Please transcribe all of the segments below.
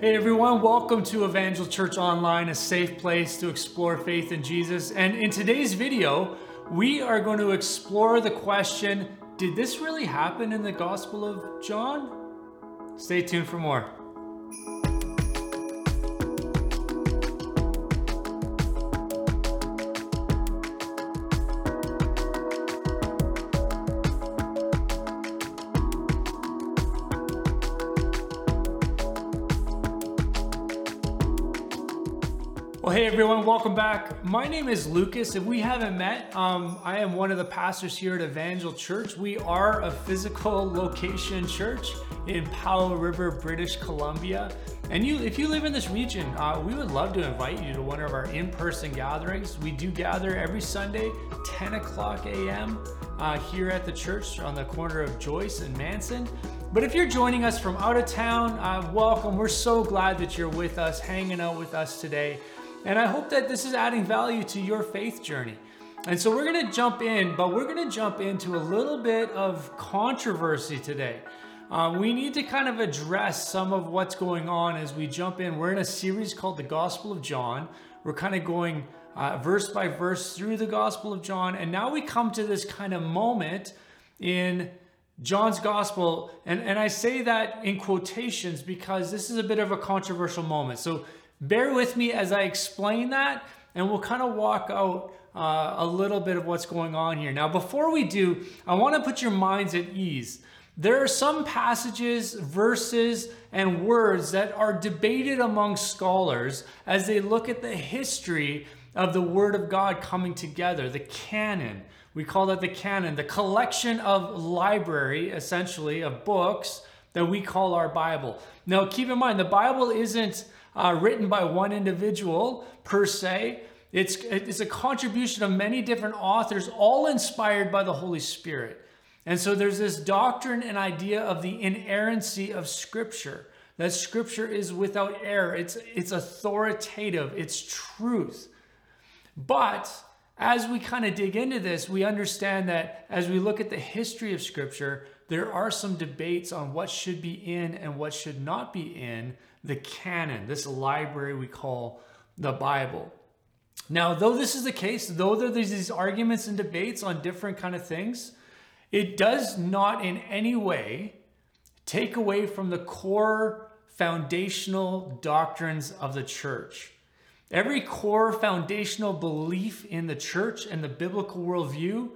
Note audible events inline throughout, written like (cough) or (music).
Hey everyone, welcome to Evangel Church Online, a safe place to explore faith in Jesus. And in today's video, we are going to explore the question Did this really happen in the Gospel of John? Stay tuned for more. Everyone, welcome back. My name is Lucas. If we haven't met, um, I am one of the pastors here at Evangel Church. We are a physical location church in Powell River, British Columbia. And you, if you live in this region, uh, we would love to invite you to one of our in-person gatherings. We do gather every Sunday, 10 o'clock a.m. Uh, here at the church on the corner of Joyce and Manson. But if you're joining us from out of town, uh, welcome. We're so glad that you're with us, hanging out with us today. And I hope that this is adding value to your faith journey. And so we're going to jump in, but we're going to jump into a little bit of controversy today. Uh, we need to kind of address some of what's going on as we jump in. We're in a series called the Gospel of John. We're kind of going uh, verse by verse through the Gospel of John. And now we come to this kind of moment in John's Gospel. And, and I say that in quotations because this is a bit of a controversial moment. So Bear with me as I explain that, and we'll kind of walk out uh, a little bit of what's going on here. Now, before we do, I want to put your minds at ease. There are some passages, verses, and words that are debated among scholars as they look at the history of the Word of God coming together, the canon. We call that the canon, the collection of library, essentially, of books that we call our Bible. Now, keep in mind, the Bible isn't uh, written by one individual per se. It's, it's a contribution of many different authors, all inspired by the Holy Spirit. And so there's this doctrine and idea of the inerrancy of Scripture, that Scripture is without error, it's, it's authoritative, it's truth. But as we kind of dig into this, we understand that as we look at the history of Scripture, there are some debates on what should be in and what should not be in the canon, this library we call the Bible. Now, though this is the case, though there's these arguments and debates on different kind of things, it does not in any way take away from the core foundational doctrines of the church. Every core foundational belief in the church and the biblical worldview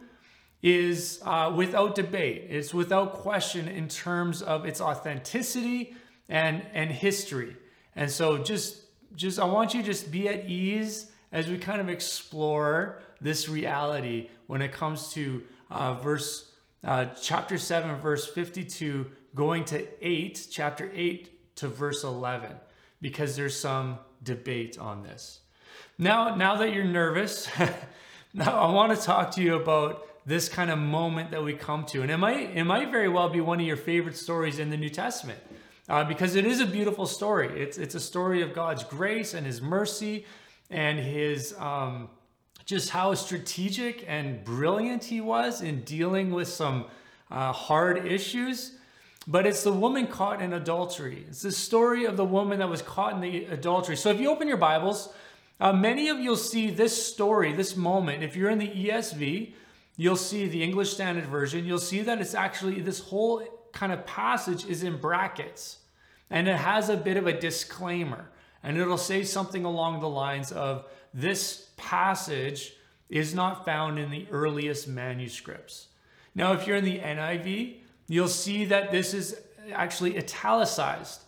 is uh, without debate. It's without question in terms of its authenticity and and history. And so just just I want you to just be at ease as we kind of explore this reality when it comes to uh, verse uh, chapter 7 verse 52 going to 8 chapter 8 to verse 11 because there's some debate on this. Now now that you're nervous (laughs) now i want to talk to you about this kind of moment that we come to. And it might it might very well be one of your favorite stories in the new testament uh, because it is a beautiful story. It's, it's a story of God's grace and His mercy and His um, just how strategic and brilliant He was in dealing with some uh, hard issues. But it's the woman caught in adultery. It's the story of the woman that was caught in the adultery. So if you open your Bibles, uh, many of you'll see this story, this moment. If you're in the ESV, you'll see the English Standard Version. You'll see that it's actually this whole kind of passage is in brackets and it has a bit of a disclaimer. And it'll say something along the lines of this passage is not found in the earliest manuscripts. Now, if you're in the NIV, you'll see that this is actually italicized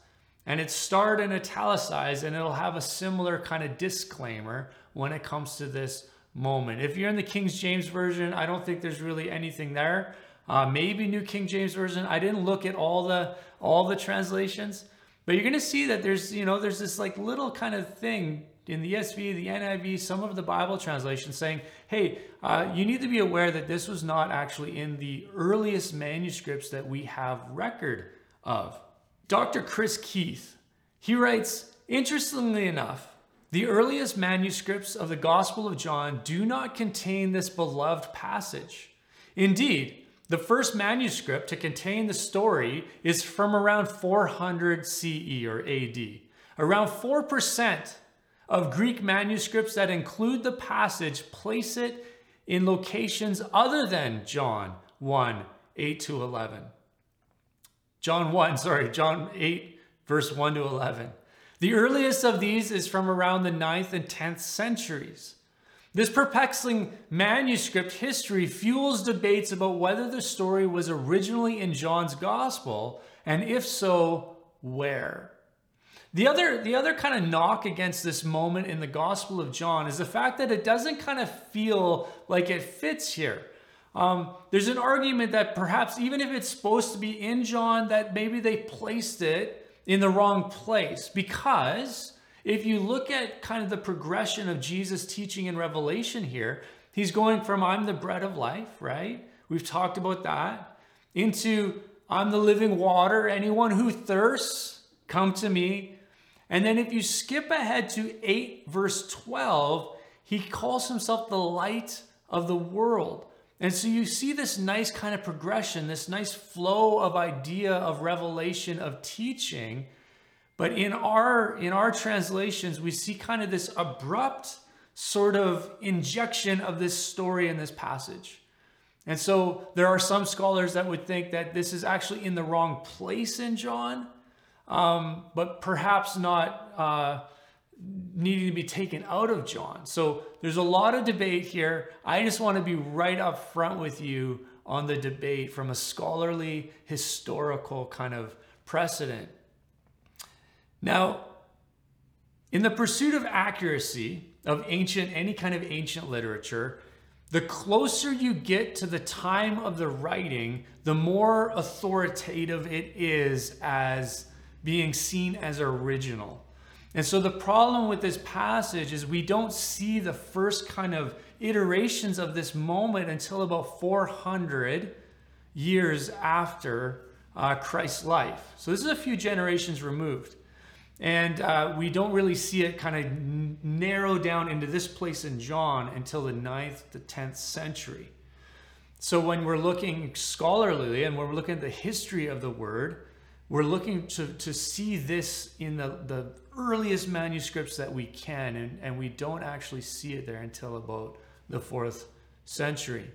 and it's starred and italicized, and it'll have a similar kind of disclaimer when it comes to this moment. If you're in the King James Version, I don't think there's really anything there. Uh, maybe New King James Version. I didn't look at all the all the translations, but you're going to see that there's you know there's this like little kind of thing in the ESV, the NIV, some of the Bible translations saying, hey, uh, you need to be aware that this was not actually in the earliest manuscripts that we have record of. Dr. Chris Keith, he writes, interestingly enough, the earliest manuscripts of the Gospel of John do not contain this beloved passage. Indeed, the first manuscript to contain the story is from around 400 CE or AD. Around 4% of Greek manuscripts that include the passage place it in locations other than John 1 8 to 11. John 1, sorry, John 8, verse 1 to 11. The earliest of these is from around the 9th and 10th centuries. This perplexing manuscript history fuels debates about whether the story was originally in John's gospel, and if so, where. The other, the other kind of knock against this moment in the Gospel of John is the fact that it doesn't kind of feel like it fits here. Um, there's an argument that perhaps even if it's supposed to be in John, that maybe they placed it in the wrong place. Because if you look at kind of the progression of Jesus' teaching in Revelation here, he's going from I'm the bread of life, right? We've talked about that, into I'm the living water. Anyone who thirsts, come to me. And then if you skip ahead to 8 verse 12, he calls himself the light of the world. And so you see this nice kind of progression, this nice flow of idea of revelation of teaching. But in our in our translations, we see kind of this abrupt sort of injection of this story in this passage. And so there are some scholars that would think that this is actually in the wrong place in John um, but perhaps not uh, needing to be taken out of John. So there's a lot of debate here. I just want to be right up front with you on the debate from a scholarly, historical kind of precedent. Now, in the pursuit of accuracy of ancient, any kind of ancient literature, the closer you get to the time of the writing, the more authoritative it is as being seen as original. And so the problem with this passage is we don't see the first kind of iterations of this moment until about 400 years after uh, Christ's life. So this is a few generations removed. And uh, we don't really see it kind of narrow down into this place in John until the 9th to 10th century. So when we're looking scholarly and when we're looking at the history of the word, we're looking to, to see this in the, the earliest manuscripts that we can, and, and we don't actually see it there until about the fourth century.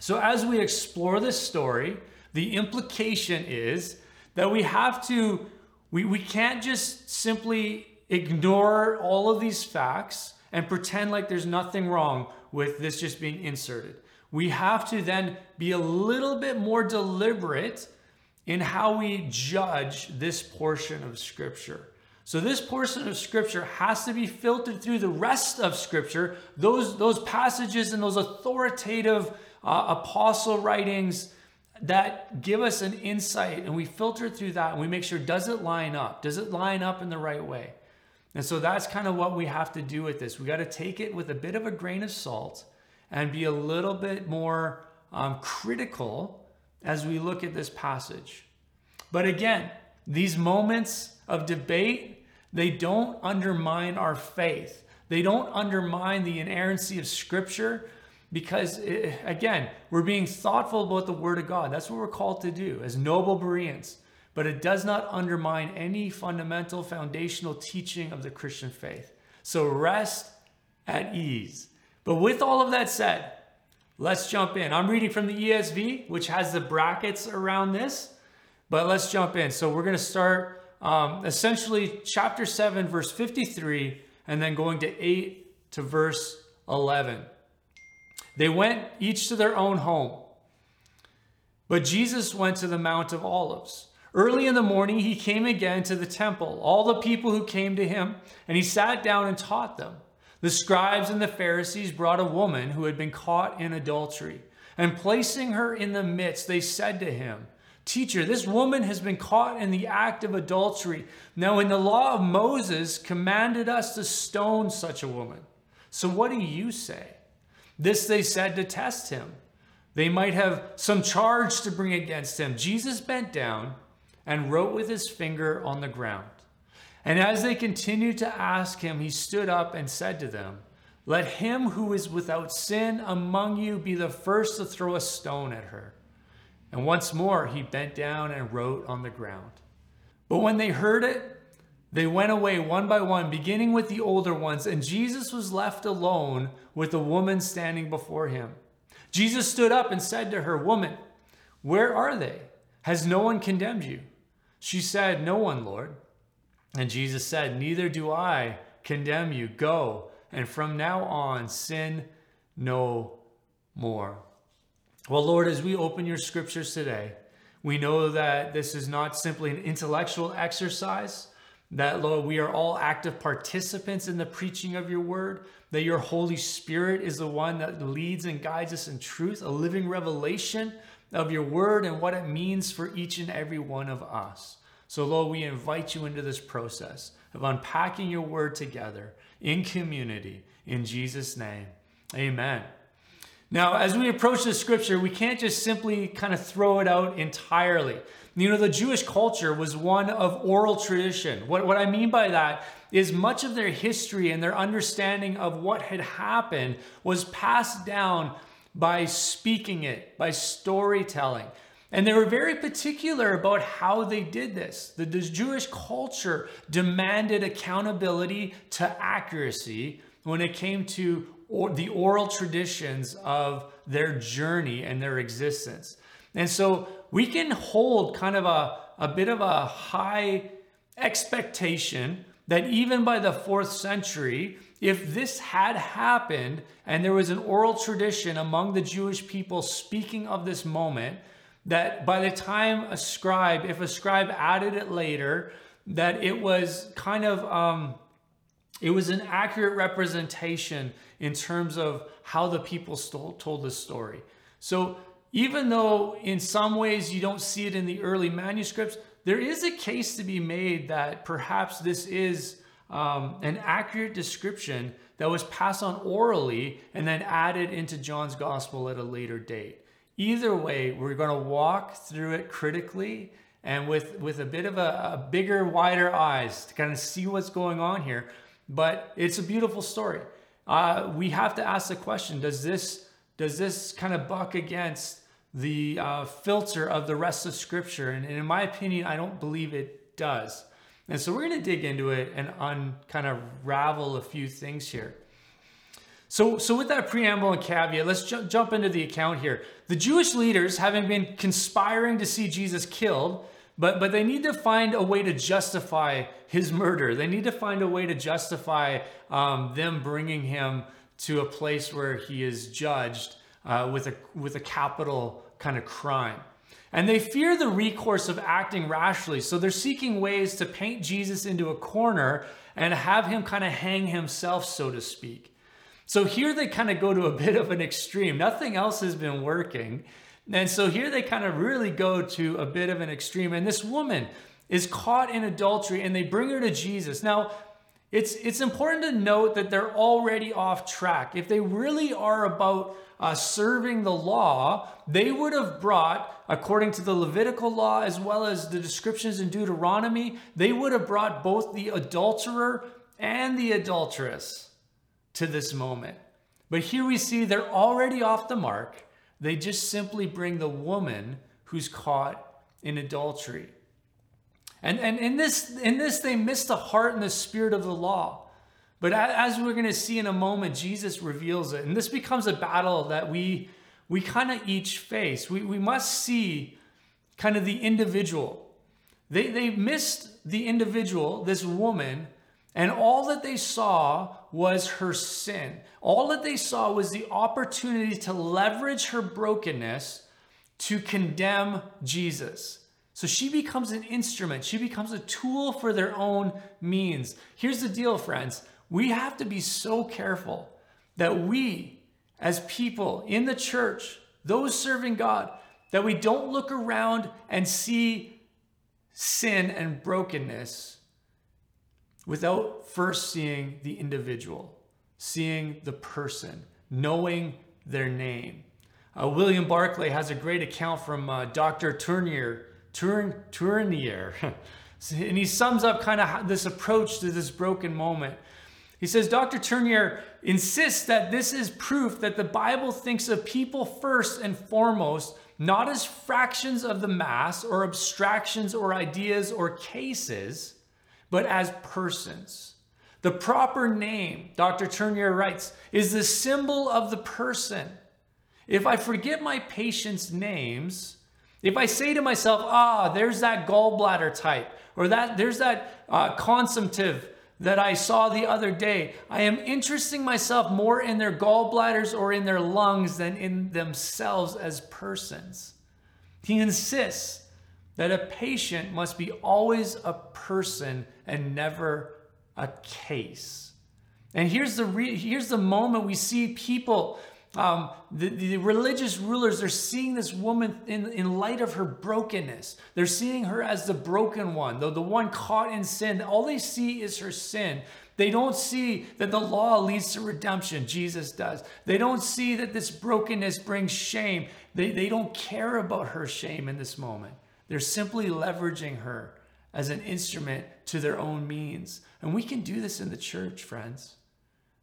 So, as we explore this story, the implication is that we have to, we, we can't just simply ignore all of these facts and pretend like there's nothing wrong with this just being inserted. We have to then be a little bit more deliberate in how we judge this portion of Scripture. So this portion of Scripture has to be filtered through the rest of Scripture, those, those passages and those authoritative uh, apostle writings that give us an insight, and we filter through that and we make sure does it line up? Does it line up in the right way? And so that's kind of what we have to do with this. We got to take it with a bit of a grain of salt and be a little bit more um, critical as we look at this passage. But again, these moments of debate, they don't undermine our faith. They don't undermine the inerrancy of Scripture because, it, eh, again, we're being thoughtful about the Word of God. That's what we're called to do as noble Bereans. But it does not undermine any fundamental foundational teaching of the Christian faith. So rest at ease. But with all of that said, Let's jump in. I'm reading from the ESV, which has the brackets around this, but let's jump in. So we're going to start um, essentially chapter 7, verse 53, and then going to 8 to verse 11. They went each to their own home. But Jesus went to the Mount of Olives. Early in the morning, he came again to the temple, all the people who came to him, and he sat down and taught them. The scribes and the Pharisees brought a woman who had been caught in adultery. And placing her in the midst, they said to him, Teacher, this woman has been caught in the act of adultery. Now, in the law of Moses, commanded us to stone such a woman. So, what do you say? This they said to test him. They might have some charge to bring against him. Jesus bent down and wrote with his finger on the ground. And as they continued to ask him, he stood up and said to them, Let him who is without sin among you be the first to throw a stone at her. And once more he bent down and wrote on the ground. But when they heard it, They went away one by one, beginning with the older ones, and Jesus was left alone with a woman standing before him. Jesus stood up and said to her, Woman, where are they? Has no one condemned you? She said, No one, Lord. And Jesus said, Neither do I condemn you. Go, and from now on, sin no more. Well, Lord, as we open your scriptures today, we know that this is not simply an intellectual exercise, that, Lord, we are all active participants in the preaching of your word, that your Holy Spirit is the one that leads and guides us in truth, a living revelation of your word and what it means for each and every one of us. So, Lord, we invite you into this process of unpacking your word together in community. In Jesus' name, amen. Now, as we approach the scripture, we can't just simply kind of throw it out entirely. You know, the Jewish culture was one of oral tradition. What, what I mean by that is much of their history and their understanding of what had happened was passed down by speaking it, by storytelling. And they were very particular about how they did this. The, the Jewish culture demanded accountability to accuracy when it came to or, the oral traditions of their journey and their existence. And so we can hold kind of a, a bit of a high expectation that even by the fourth century, if this had happened and there was an oral tradition among the Jewish people speaking of this moment, that by the time a scribe, if a scribe added it later, that it was kind of um, it was an accurate representation in terms of how the people stole, told the story. So even though in some ways you don't see it in the early manuscripts, there is a case to be made that perhaps this is um, an accurate description that was passed on orally and then added into John's gospel at a later date. Either way, we're going to walk through it critically and with, with a bit of a, a bigger, wider eyes to kind of see what's going on here. But it's a beautiful story. Uh, we have to ask the question: Does this does this kind of buck against the uh, filter of the rest of Scripture? And, and, in my opinion, I don't believe it does. And so we're going to dig into it and un, kind of ravel a few things here. So, so with that preamble and caveat, let's ju- jump into the account here. The Jewish leaders, having been conspiring to see Jesus killed, but, but they need to find a way to justify his murder. They need to find a way to justify um, them bringing him to a place where he is judged uh, with, a, with a capital kind of crime. And they fear the recourse of acting rashly. So they're seeking ways to paint Jesus into a corner and have him kind of hang himself, so to speak. So here they kind of go to a (laughs) bit of an extreme. Nothing else has been working. And so here they kind of really go to a bit of an extreme. And this woman is caught in adultery and they bring her to Jesus. Now, it's, it's important to note that they're already off track. If they really are about uh, serving the law, they would have brought, according to the Levitical law as well as the descriptions in Deuteronomy, they would have brought both the adulterer and the adulteress to this moment. But here we see they're already off the mark. They just simply bring the woman who's caught in adultery. And, and in, this, in this, they miss the heart and the spirit of the law. But as we're going to see in a moment, Jesus reveals it. And this becomes a battle that we, we kind of each face. We, we must see kind of the individual. They, they missed the individual, this woman, and all that they saw was her sin. All that they saw was the opportunity to leverage her brokenness to condemn Jesus. So she becomes an instrument, she becomes a tool for their own means. Here's the deal, friends we have to be so careful that we, as people in the church, those serving God, that we don't look around and see sin and brokenness without first seeing the individual, seeing the person, knowing their name. Uh, William Barclay has a great account from uh, Dr. Tournier, (laughs) and he sums up kind of this approach to this broken moment. He says Dr. Tournier insists that this is proof that the Bible thinks of people first and foremost, not as fractions of the mass or abstractions or ideas or cases, but as persons. The proper name, Dr. Tournier writes, is the symbol of the person. If I forget my patient's names, if I say to myself, ah, there's that gallbladder type, or that there's that uh, consumptive that I saw the other day, I am interesting myself more in their gallbladders or in their lungs than in themselves as persons. He insists that a patient must be always a person and never a case. And here's the re- here's the moment we see people um, the, the religious rulers are seeing this woman in, in light of her brokenness. They're seeing her as the broken one, though the one caught in sin. All they see is her sin. They don't see that the law leads to redemption. Jesus does. They don't see that this brokenness brings shame. They, they don't care about her shame in this moment. They're simply leveraging her as an instrument to their own means. And we can do this in the church, friends.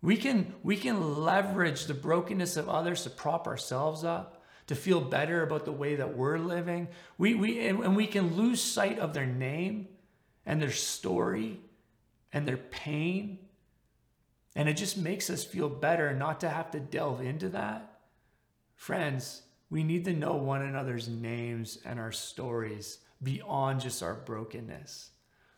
We can, we can leverage the brokenness of others to prop ourselves up, to feel better about the way that we're living. We, we, and, and we can lose sight of their name and their story and their pain. And it just makes us feel better not to have to delve into that. Friends, we need to know one another's names and our stories beyond just our brokenness.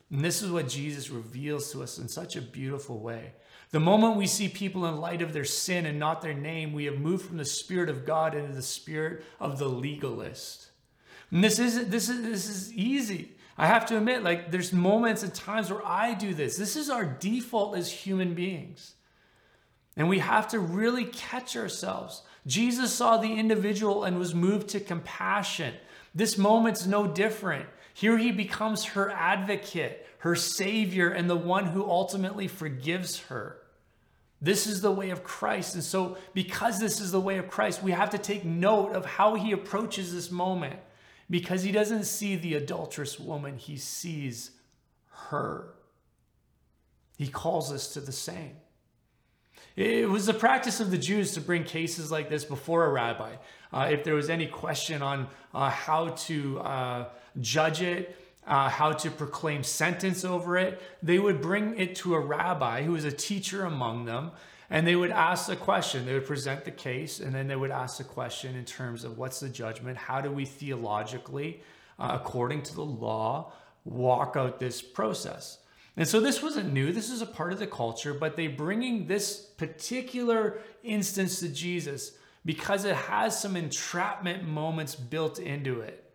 And this is what Jesus reveals to us in such a beautiful way. The moment we see people in light of their sin and not their name, we have moved from the Spirit of God into the spirit of the legalist. And this is this is this is easy. I have to admit, like there's moments and times where I do this. This is our default as human beings. And we have to really catch ourselves. Jesus saw the individual and was moved to compassion. This moment's no different. Here he becomes her advocate, her savior, and the one who ultimately forgives her. This is the way of Christ. And so, because this is the way of Christ, we have to take note of how he approaches this moment because he doesn't see the adulterous woman, he sees her. He calls us to the same. It was the practice of the Jews to bring cases like this before a rabbi. Uh, if there was any question on uh, how to uh, judge it, uh, how to proclaim sentence over it, they would bring it to a rabbi who was a teacher among them, and they would ask a question. They would present the case, and then they would ask a question in terms of what's the judgment? How do we theologically, uh, according to the law, walk out this process? And so this wasn't new. This is a part of the culture, but they bringing this particular instance to Jesus because it has some entrapment moments built into it.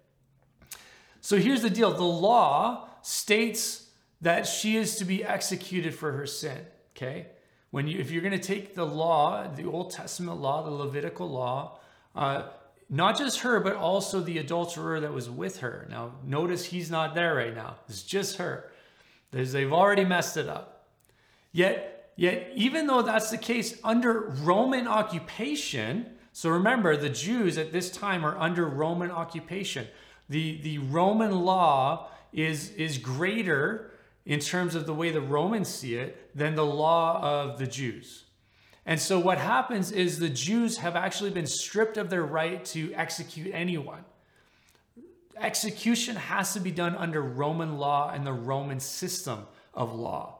So here's the deal the law states that she is to be executed for her sin. Okay? When you, if you're going to take the law, the Old Testament law, the Levitical law, uh, not just her, but also the adulterer that was with her. Now, notice he's not there right now. It's just her. they've already messed it up. Yet, yet, even though that's the case, under Roman occupation, so remember, the Jews at this time are under Roman occupation the, the Roman law is, is greater in terms of the way the Romans see it than the law of the Jews. And so what happens is the Jews have actually been stripped of their right to execute anyone. Execution has to be done under Roman law and the Roman system of law.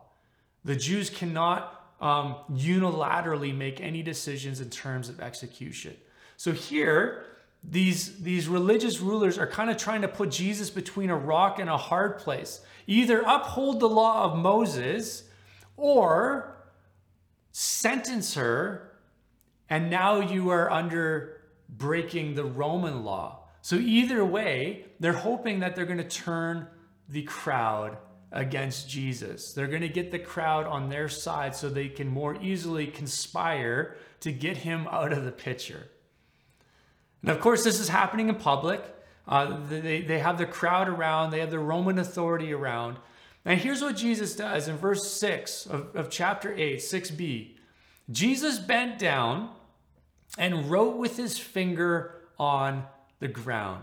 The Jews cannot um, unilaterally make any decisions in terms of execution. So here, these, these religious rulers are kind of trying to put Jesus between a rock and a hard place. Either uphold the law of Moses or sentence her, and now you are under breaking the Roman law. So, either way, they're hoping that they're going to turn the crowd against Jesus. They're going to get the crowd on their side so they can more easily conspire to get him out of the picture. And of course, this is happening in public. Uh, they, they have the crowd around, they have the Roman authority around. And here's what Jesus does in verse 6 of, of chapter 8, 6b. Jesus bent down and wrote with his finger on the ground.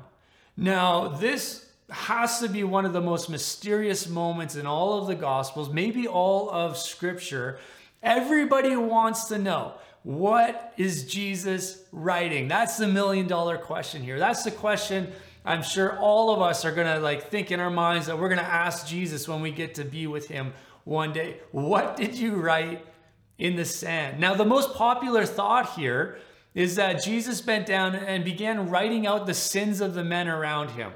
Now, this has to be one of the most mysterious moments in all of the Gospels, maybe all of Scripture. Everybody wants to know what is Jesus writing? That's the million dollar question here. That's the question I'm sure all of us are going to like think in our minds that we're going to ask Jesus when we get to be with him one day, what did you write in the sand? Now, the most popular thought here is that Jesus bent down and began writing out the sins of the men around him.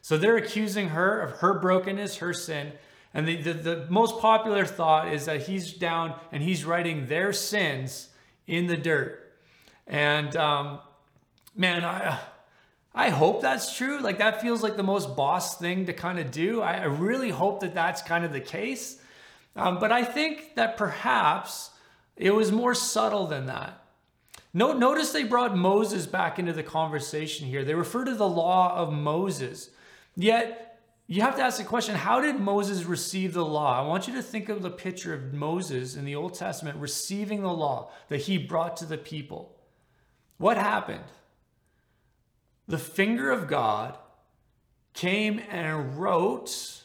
So they're accusing her of her brokenness, her sin. And the, the, the, most popular thought is that he's down and he's writing their sins in the dirt. And um, man, I, I hope that's true. Like that feels like the most boss thing to kind of do. I, I really hope that that's kind of the case. Um, but I think that perhaps it was more subtle than that. No, notice they brought Moses back into the conversation here. They refer to the law of Moses. Yet, you have to ask the question how did Moses receive the law? I want you to think of the picture of Moses in the Old Testament receiving the law that he brought to the people. What happened? The finger of God came and wrote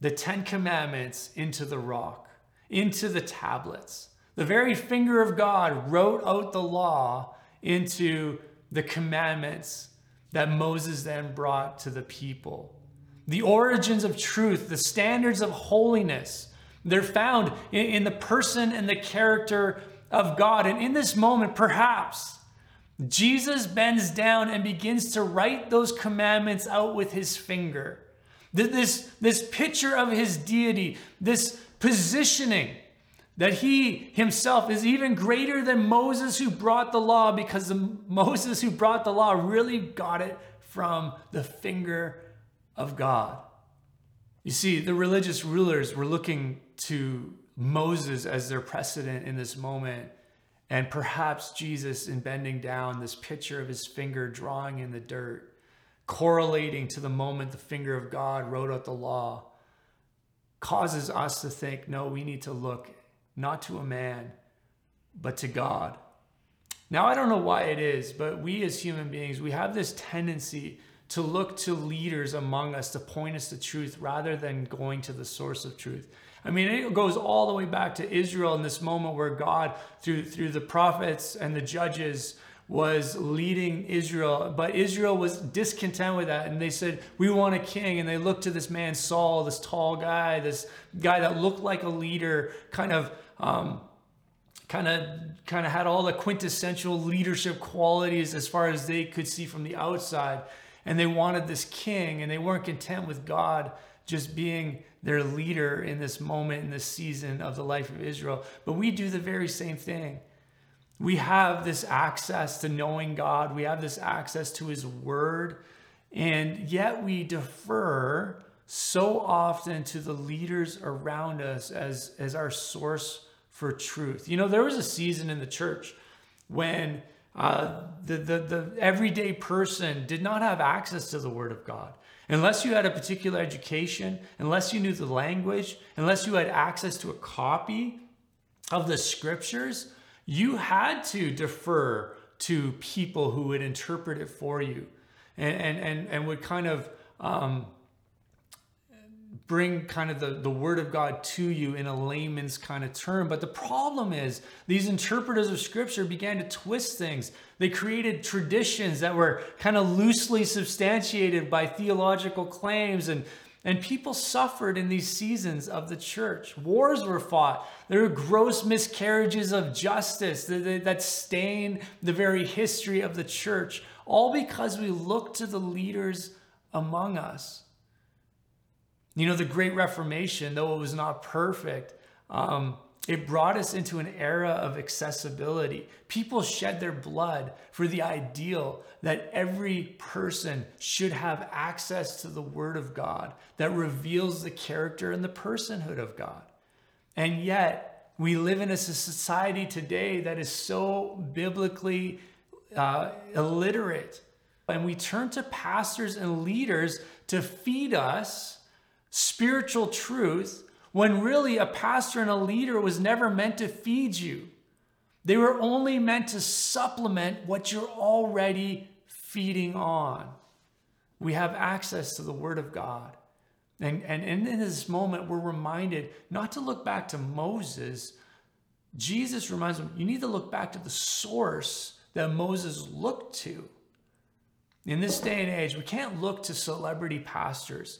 the Ten Commandments into the rock, into the tablets. The very finger of God wrote out the law into the commandments that Moses then brought to the people. The origins of truth, the standards of holiness, they're found in, in, the person and the character of God. And in this moment, perhaps, Jesus bends down and begins to write those commandments out with his finger. This, this picture of his deity, this positioning that he himself is even greater than Moses who brought the law because the Moses who brought the law really got it from the finger of God. You see, the religious rulers were looking to Moses as their precedent in this moment. And perhaps Jesus, in bending down, this picture of his finger drawing in the dirt, correlating to the moment the finger of God wrote out the law, causes us to think no, we need to look not to a man, but to God. Now, I don't know why it is, but we as human beings, we have this tendency to look to leaders among us to point us to truth rather than going to the source of truth. I mean, it goes all the way back to Israel in this moment where God, through, through the prophets and the judges, was leading Israel, but Israel was discontent with that. And they said, We want a king. And they looked to this man, Saul, this tall guy, this guy that looked like a leader, kind of. Um, kind of kind of had all the quintessential leadership qualities as far as they could see from the outside and they wanted this king and they weren't content with God just being their leader in this moment in this season of the life of Israel. But we do the very same thing. We have this access to knowing God, we have this access to His Word, and yet we defer so often to the leaders around us as, as our source for truth. You know, there was a season in the church when uh, the, the, the everyday person did not have access to the Word of God. Unless you had a particular education, unless you knew the language, unless you had access to a copy of the scriptures, you had to defer to people who would interpret it for you and, and, and, and would kind of um, bring kind of the, the word of God to you in a layman's kind of term. But the problem is, these interpreters of scripture began to twist things. They created traditions that were kind of loosely substantiated by theological claims and and people suffered in these seasons of the church. Wars were fought. There were gross miscarriages of justice that that stain the very history of the church, all because we look to the leaders among us. You know, the Great Reformation, though it was not perfect, um, it brought us into an era of accessibility. People shed their blood for the ideal that every person should have access to the Word of God that reveals the character and the personhood of God. And yet, we live in a society today that is so biblically uh, illiterate. And we turn to pastors and leaders to feed us spiritual truth when really a pastor and a leader was never meant to feed you. They were only meant to supplement what you're already feeding on. We have access to the Word of God. And, and, in this moment, we're reminded not to look back to Moses. Jesus reminds them, you need to look back to the source that Moses looked to. In this day and age, we can't look to celebrity pastors,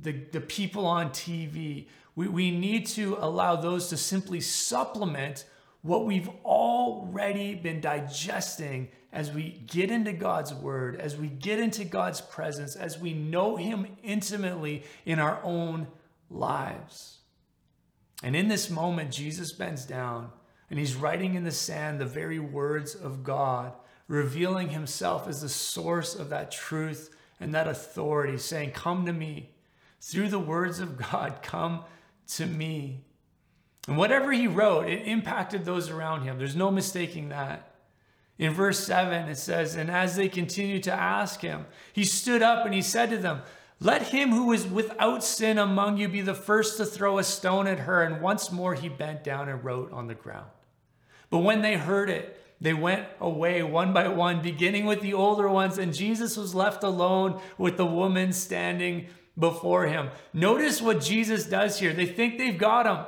the, the people on TV. We, we need to allow those to simply supplement what we've already been digesting as we get into God's word, as we get into God's presence, as we know Him intimately in our own lives. And in this moment, Jesus bends down and he's writing in the sand the very words of God, revealing himself as the source of that truth and that authority, saying, Come to me. Through the words of God, come to me. And whatever he wrote, it impacted those around him. There's no mistaking that. In verse 7, it says, And as they continued to ask him, he stood up and he said to them, Let him who is without sin among you be the first to throw a stone at her. And once more he bent down and wrote on the ground. But when they heard it, they went away one by one, beginning with the older ones, and Jesus was left alone with the woman standing before him. Notice what Jesus does here. They think they've got him.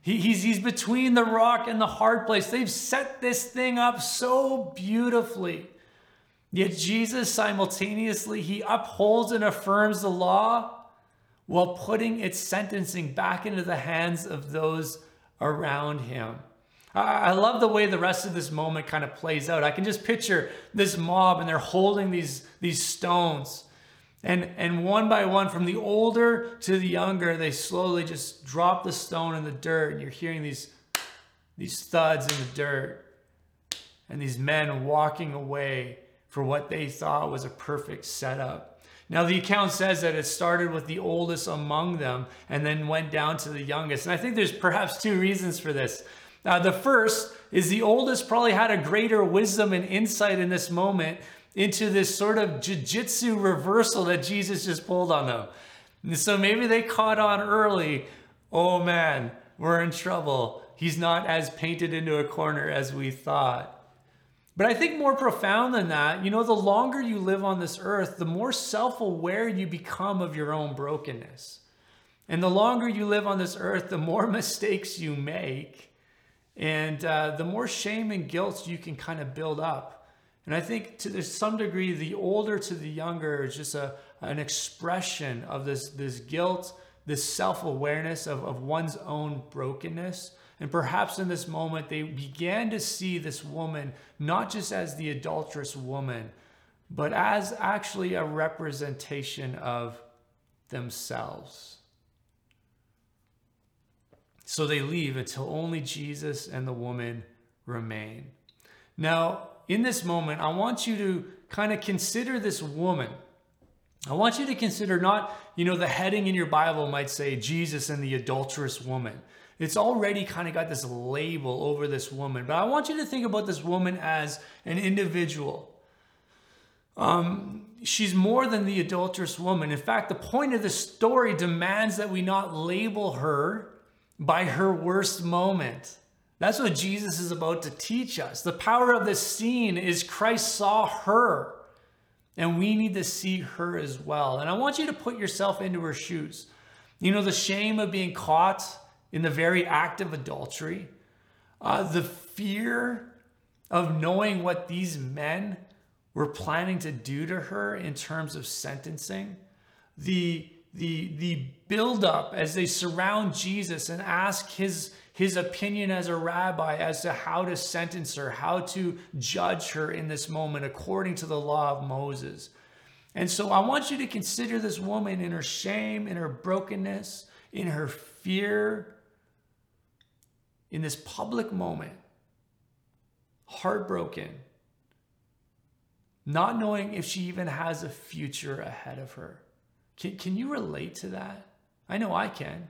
He, he's, he's between the rock and the hard place. They've set this thing up so beautifully. Yet Jesus simultaneously, he upholds and affirms the law while putting its sentencing back into the hands of those around him. I love the way the rest of this moment kind of plays out. I can just picture this mob and they're holding these, these stones. And, and one by one, from the older to the younger, they slowly just drop the stone in the dirt. And you're hearing these, these thuds in the dirt. And these men walking away for what they thought was a perfect setup. Now, the account says that it started with the oldest among them and then went down to the youngest. And I think there's perhaps two reasons for this. Uh, the first is the oldest probably had a greater wisdom and insight in this moment into this sort of jujitsu reversal that Jesus just pulled on them. And so maybe they caught on early. Oh man, we're in trouble. He's not as painted into a corner as we thought. But I think more profound than that, you know, the longer you live on this earth, the more self aware you become of your own brokenness. And the longer you live on this earth, the more (laughs) mistakes you make. And uh, the more shame and guilt you can kind of build up. And I think to some degree, the older to the younger is just a, an expression of this, this guilt, this self awareness of, of one's own brokenness. And perhaps in this moment, they began to see this woman not just as the adulterous woman, but as actually a representation of themselves. So they leave until only Jesus and the woman remain. Now, in this moment, I want you to kind of consider this woman. I want you to consider not, you know, the heading in your Bible might say Jesus and the adulterous woman. It's already kind of got this label over this woman. But I want you to think about this woman as an individual. Um, she's more than the adulterous woman. In fact, the point of the story demands that we not label her by her worst moment. That's what Jesus is about to teach us. The power of this scene is Christ saw her, and we need to see her as well. And I want you to put yourself into her shoes. You know, the shame of being caught in the very act of adultery, uh, the fear of knowing what these men were planning to do to her in terms of sentencing, the the the buildup as they surround Jesus and ask his his opinion as a rabbi as to how to sentence her, how to judge her in this moment according to the law of Moses. And so I want you to consider this woman in her shame, in her brokenness, in her fear, in this public moment, heartbroken, not knowing if she even has a future ahead of her. Can, can you relate to that? I know I can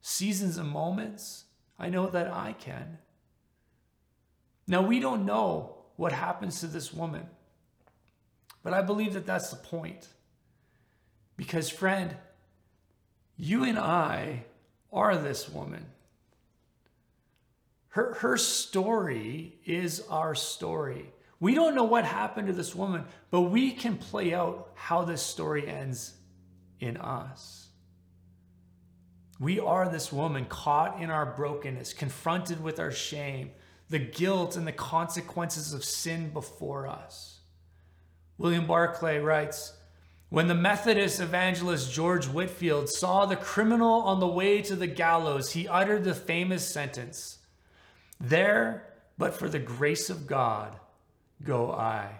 seasons and moments. I know that I can. Now, we don't know what happens to this woman, but I believe that that's the point. Because, friend, you and I are this woman. Her, her story is our story. We don't know what happened to this woman, but we can play out how this story ends in us. We are this woman caught in our brokenness, confronted with our shame, the guilt and the consequences of sin before us. William Barclay writes When the Methodist evangelist George Whitefield saw the criminal on the way to the gallows, he uttered the famous sentence There, but for the grace of God, go I.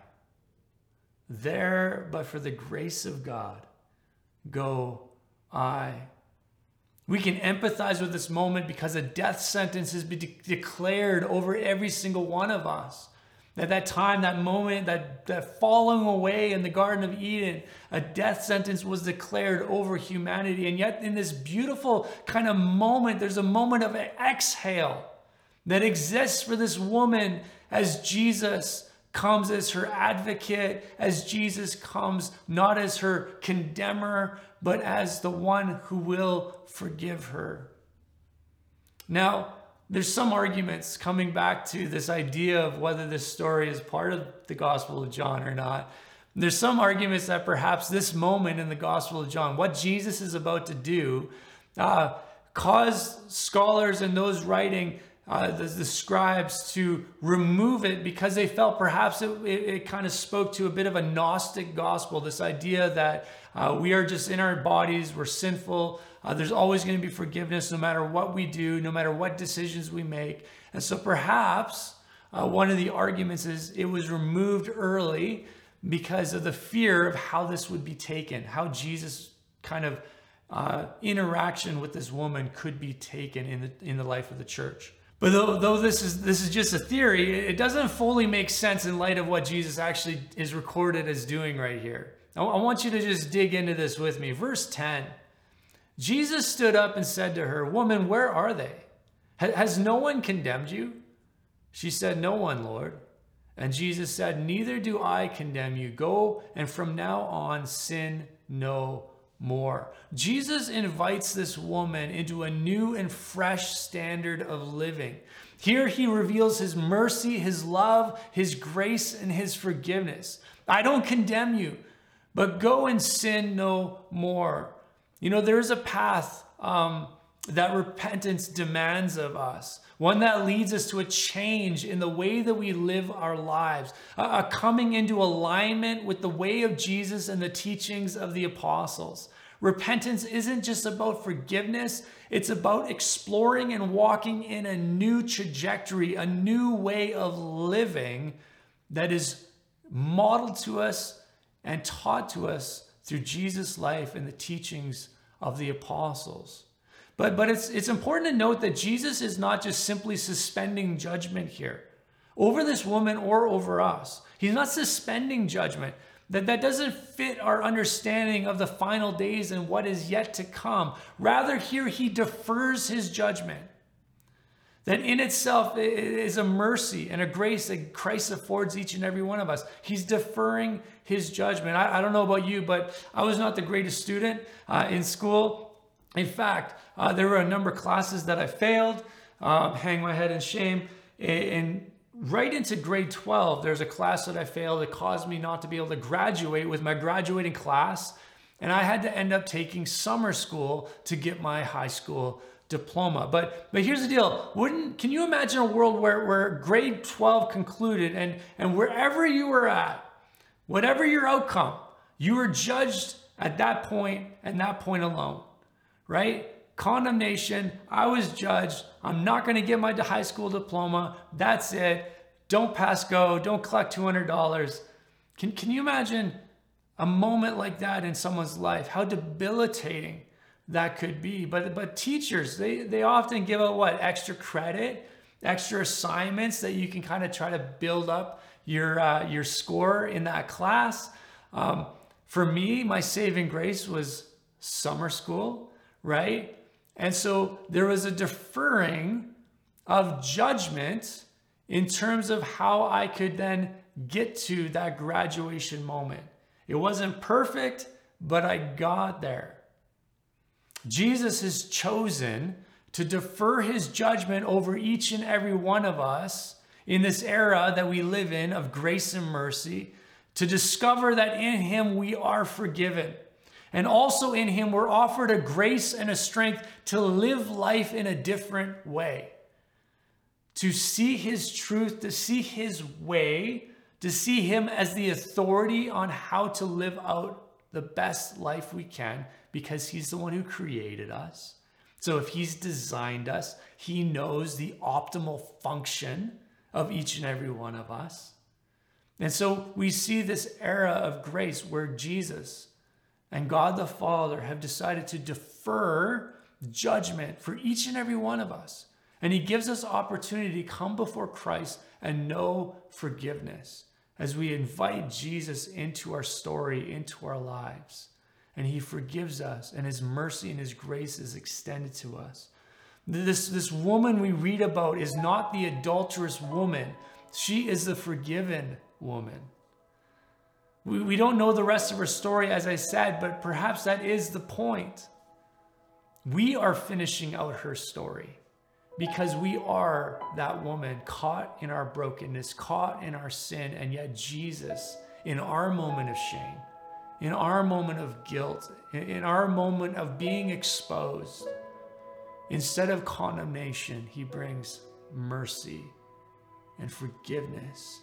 There, but for the grace of God, go I. We can empathize with this moment because a death sentence has been de- declared over every single one of us. At that time, that moment, that, that falling away in the Garden of Eden, a death sentence was declared over humanity. And yet, in this beautiful kind of moment, there's a moment of exhale that exists for this woman as Jesus comes as her advocate, as Jesus comes not as her condemner, but as the one who will forgive her. Now, there's some arguments coming back to this idea of whether this story is part of the Gospel of John or not. There's some arguments that perhaps this moment in the Gospel of John, what Jesus is about to do, uh, caused scholars and those writing uh, the, the, scribes to remove it because they felt perhaps it, it, it, kind of spoke to a bit of a Gnostic gospel, this idea that uh, we are just in our bodies, we're sinful, uh, there's always going to be forgiveness no matter what we do, no matter what decisions we make. And so perhaps uh, one of the arguments is it was removed early because of the fear of how this would be taken, how Jesus kind of uh, interaction with this woman could be taken in the, in the life of the church. But though, though this is this is just a theory, it doesn't fully make sense in light of what Jesus actually is recorded as doing right here. I, I want you to just dig into this with me. Verse 10. Jesus stood up and said to her, Woman, where are they? Has no one condemned you? She said, No one, Lord. And Jesus said, Neither do I condemn you. Go and from now on sin no more. Jesus invites this woman into a new and fresh standard of living. Here he reveals his mercy, his love, his grace, and his forgiveness. I don't condemn you, but go and sin no more. You know, there's a path um, that repentance demands of us, one that leads us to a change in the way that we live our lives, a, coming into alignment with the way of Jesus and the teachings of the apostles. Repentance isn't just about forgiveness, it's about exploring and walking in a new trajectory, a new way of living that is modeled to us and taught to us through Jesus' life and the teachings of the apostles. But, but it's, it's important to note that Jesus is not just simply suspending judgment here over this woman or over us. He's not suspending judgment. That, that doesn't fit our understanding of the final days and what is yet to come. Rather, here he defers his judgment that in itself is a mercy and a grace that Christ affords each and every one of us. He's deferring his judgment. I, I don't know about you, but I was not the greatest student uh, in school. In fact, uh, there were a number of classes that I failed, uh, hang my head in shame. And right into grade 12, there's a class that I failed that caused me not to be able to graduate with my graduating class. And I had to end up taking summer school to get my high school diploma. But but here's the deal. Wouldn't can you imagine a world where, where grade 12 concluded and, and wherever you were at, whatever your outcome, you were judged at that point and that point alone. Right? Condemnation, I was judged. I'm not going to get my high school diploma. That's it. Don't pass go. Don't collect $200. Can, can you imagine a moment like that in someone's life? How debilitating that could be. But but teachers, they they often give out what extra credit, extra assignments that you can kind of try to build up your uh, your score in that class. Um, for me, my saving grace was summer school, right? And so there was a deferring of judgment in terms of how I could then get to that graduation moment. It wasn't perfect, but I got there. Jesus has chosen to defer his judgment over each and every one of us in this era that we live in of grace and mercy, to discover that in him we are forgiven. And also in him, we're offered a grace and a strength to live life in a different way, to see his truth, to see his way, to see Him as the authority on how to live out the best life we can because He's the one who created us. So if He's designed us, He knows the optimal function of each and every one of us. And so we see this era of grace where Jesus and God the Father have decided to defer judgment for each and every one of us. And He gives us opportunity to come before Christ and know forgiveness as we invite Jesus into our story, into our lives. And He forgives us, and His mercy and His grace is extended to us. This, this woman we read about is not the adulterous woman, she is the forgiven woman. We, we don't know the rest of her story, as I said, but perhaps that is the point. We are finishing out her story because we are that woman caught in our brokenness, caught in our sin, and yet Jesus, in our moment of shame, in our moment of guilt, in our moment of being exposed, instead of condemnation, he brings mercy and forgiveness.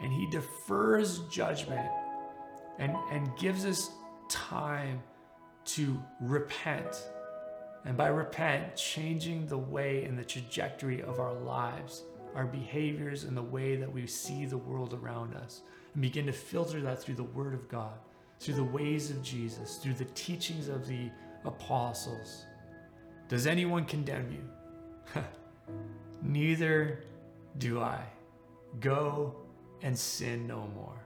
And he defers judgment and, and gives us time to repent and by repent, changing the way and the trajectory of our lives, our behaviors, and the way that we see the world around us, and begin to filter that through the Word of God, through the ways of Jesus, through the teachings of the apostles. Does anyone condemn you? (laughs) Neither do I. Go and sin no more.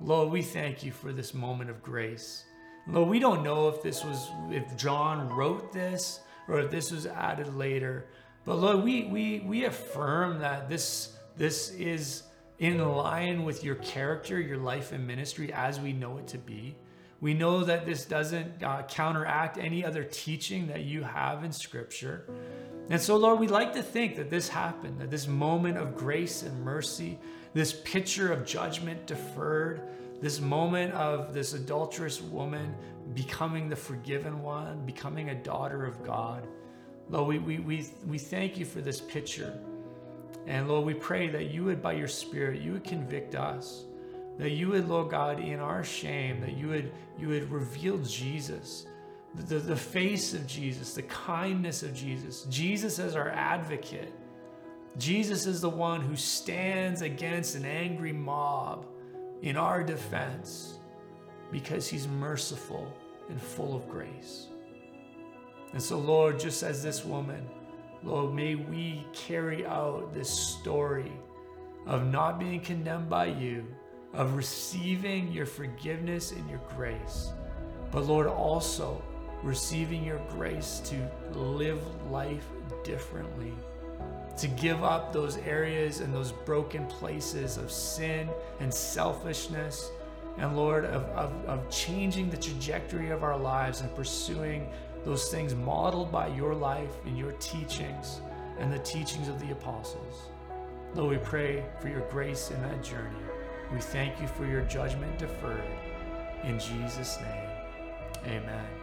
Lord, we thank you for this moment of grace. Lord, we don't know if this was, if John wrote this or if this was added later. But Lord, we, we, we affirm that this, this is in line with your character, your life and ministry as we know it to be. We know that this doesn't uh, counteract any other teaching that you have in Scripture. And so, Lord, we like to think that this happened, that this moment of grace and mercy, this picture of judgment deferred, this moment of this adulterous woman becoming the forgiven one, becoming a daughter of God. Lord, we, we, we, we thank you for this picture. And Lord, we pray that you would, by your Spirit, you would convict us. That you would, Lord God, in our shame, that you would, you would reveal Jesus, the, the face of Jesus, the kindness of Jesus, Jesus as our advocate. Jesus is the one who stands against an angry mob in our defense because he's merciful and full of grace. And so, Lord, just as this woman, Lord, may we carry out this story of not being condemned by you, of receiving your forgiveness and your grace, but Lord, also receiving your grace to live life differently to give up those areas and those broken places of sin and selfishness. And Lord, of, of, of changing the trajectory of our lives and pursuing those things modeled by your life and your teachings and the teachings of the apostles. Lord, we pray for your grace in that journey. We thank you for your judgment deferred. In Jesus' name, amen.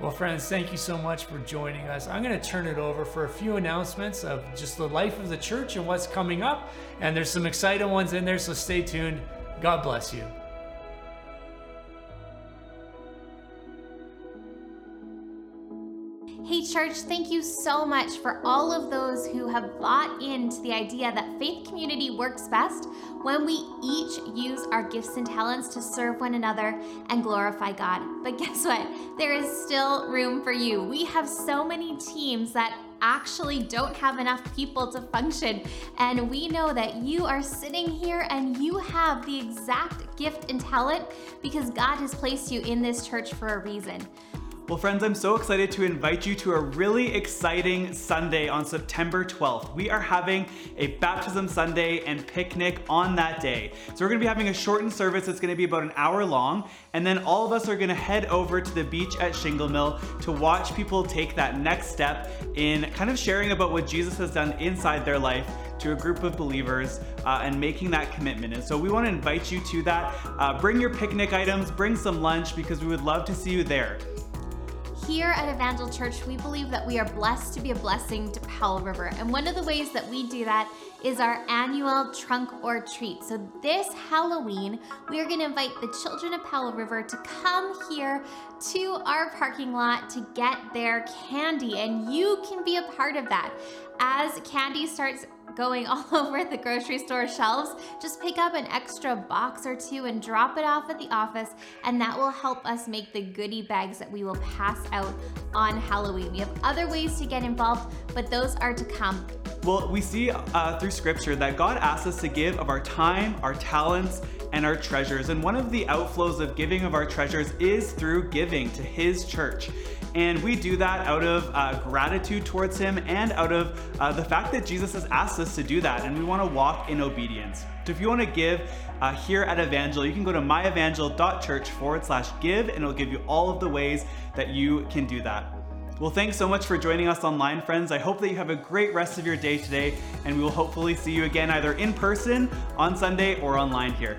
Well, friends, thank you so much for joining us. I'm going to turn it over for a few announcements of just the life of the church and what's coming up. And there's some exciting ones in there, so stay tuned. God bless you. Hey, church, thank you so much for all of those who have bought into the idea that faith community works best when we each use our gifts and talents to serve one another and glorify God. But guess what? There is still room for you. We have so many teams that actually don't have enough people to function. And we know that you are sitting here and you have the exact gift and talent because God has placed you in this church for a reason. Well, friends, I'm so excited to invite you to a really exciting Sunday on September 12th. We are having a baptism Sunday and picnic on that day. So, we're gonna be having a shortened service that's gonna be about an hour long, and then all of us are gonna head over to the beach at Shingle Mill to watch people take that next step in kind of sharing about what Jesus has done inside their life to a group of believers uh, and making that commitment. And so we want to invite you to that. Uh, bring your picnic items, bring some lunch because we would love to see you there. Here at Evangel Church, we believe that we are blessed to be a blessing to Powell River. And one of the ways that we do that is our annual trunk or treat. So this Halloween, we are going to invite the children of Powell River to come here to our parking lot to get their candy. And you can be a part of that. As candy starts going (laughs) all over the grocery store shelves, just pick up an extra box or two and drop it off at the office, and that will help us make the goodie bags that we will pass out on Halloween. We have other ways to get involved, but those are to come. Well, we see uh, through scripture that God asks us to give of our time, our talents, and our treasures. And one of the outflows of giving of our treasures is through giving to His church. And we do that out of uh, gratitude towards Him and out of uh, the fact that Jesus has asked us to do that. And we want to walk in obedience. So if you want to give uh, here at Evangel, you can go to myevangel.church forward slash give, and it'll give you all of the ways that you can do that. Well, thanks so much for joining us online, friends. I hope that you have a great rest of your day today, and we will hopefully see you again either in person on Sunday or online here.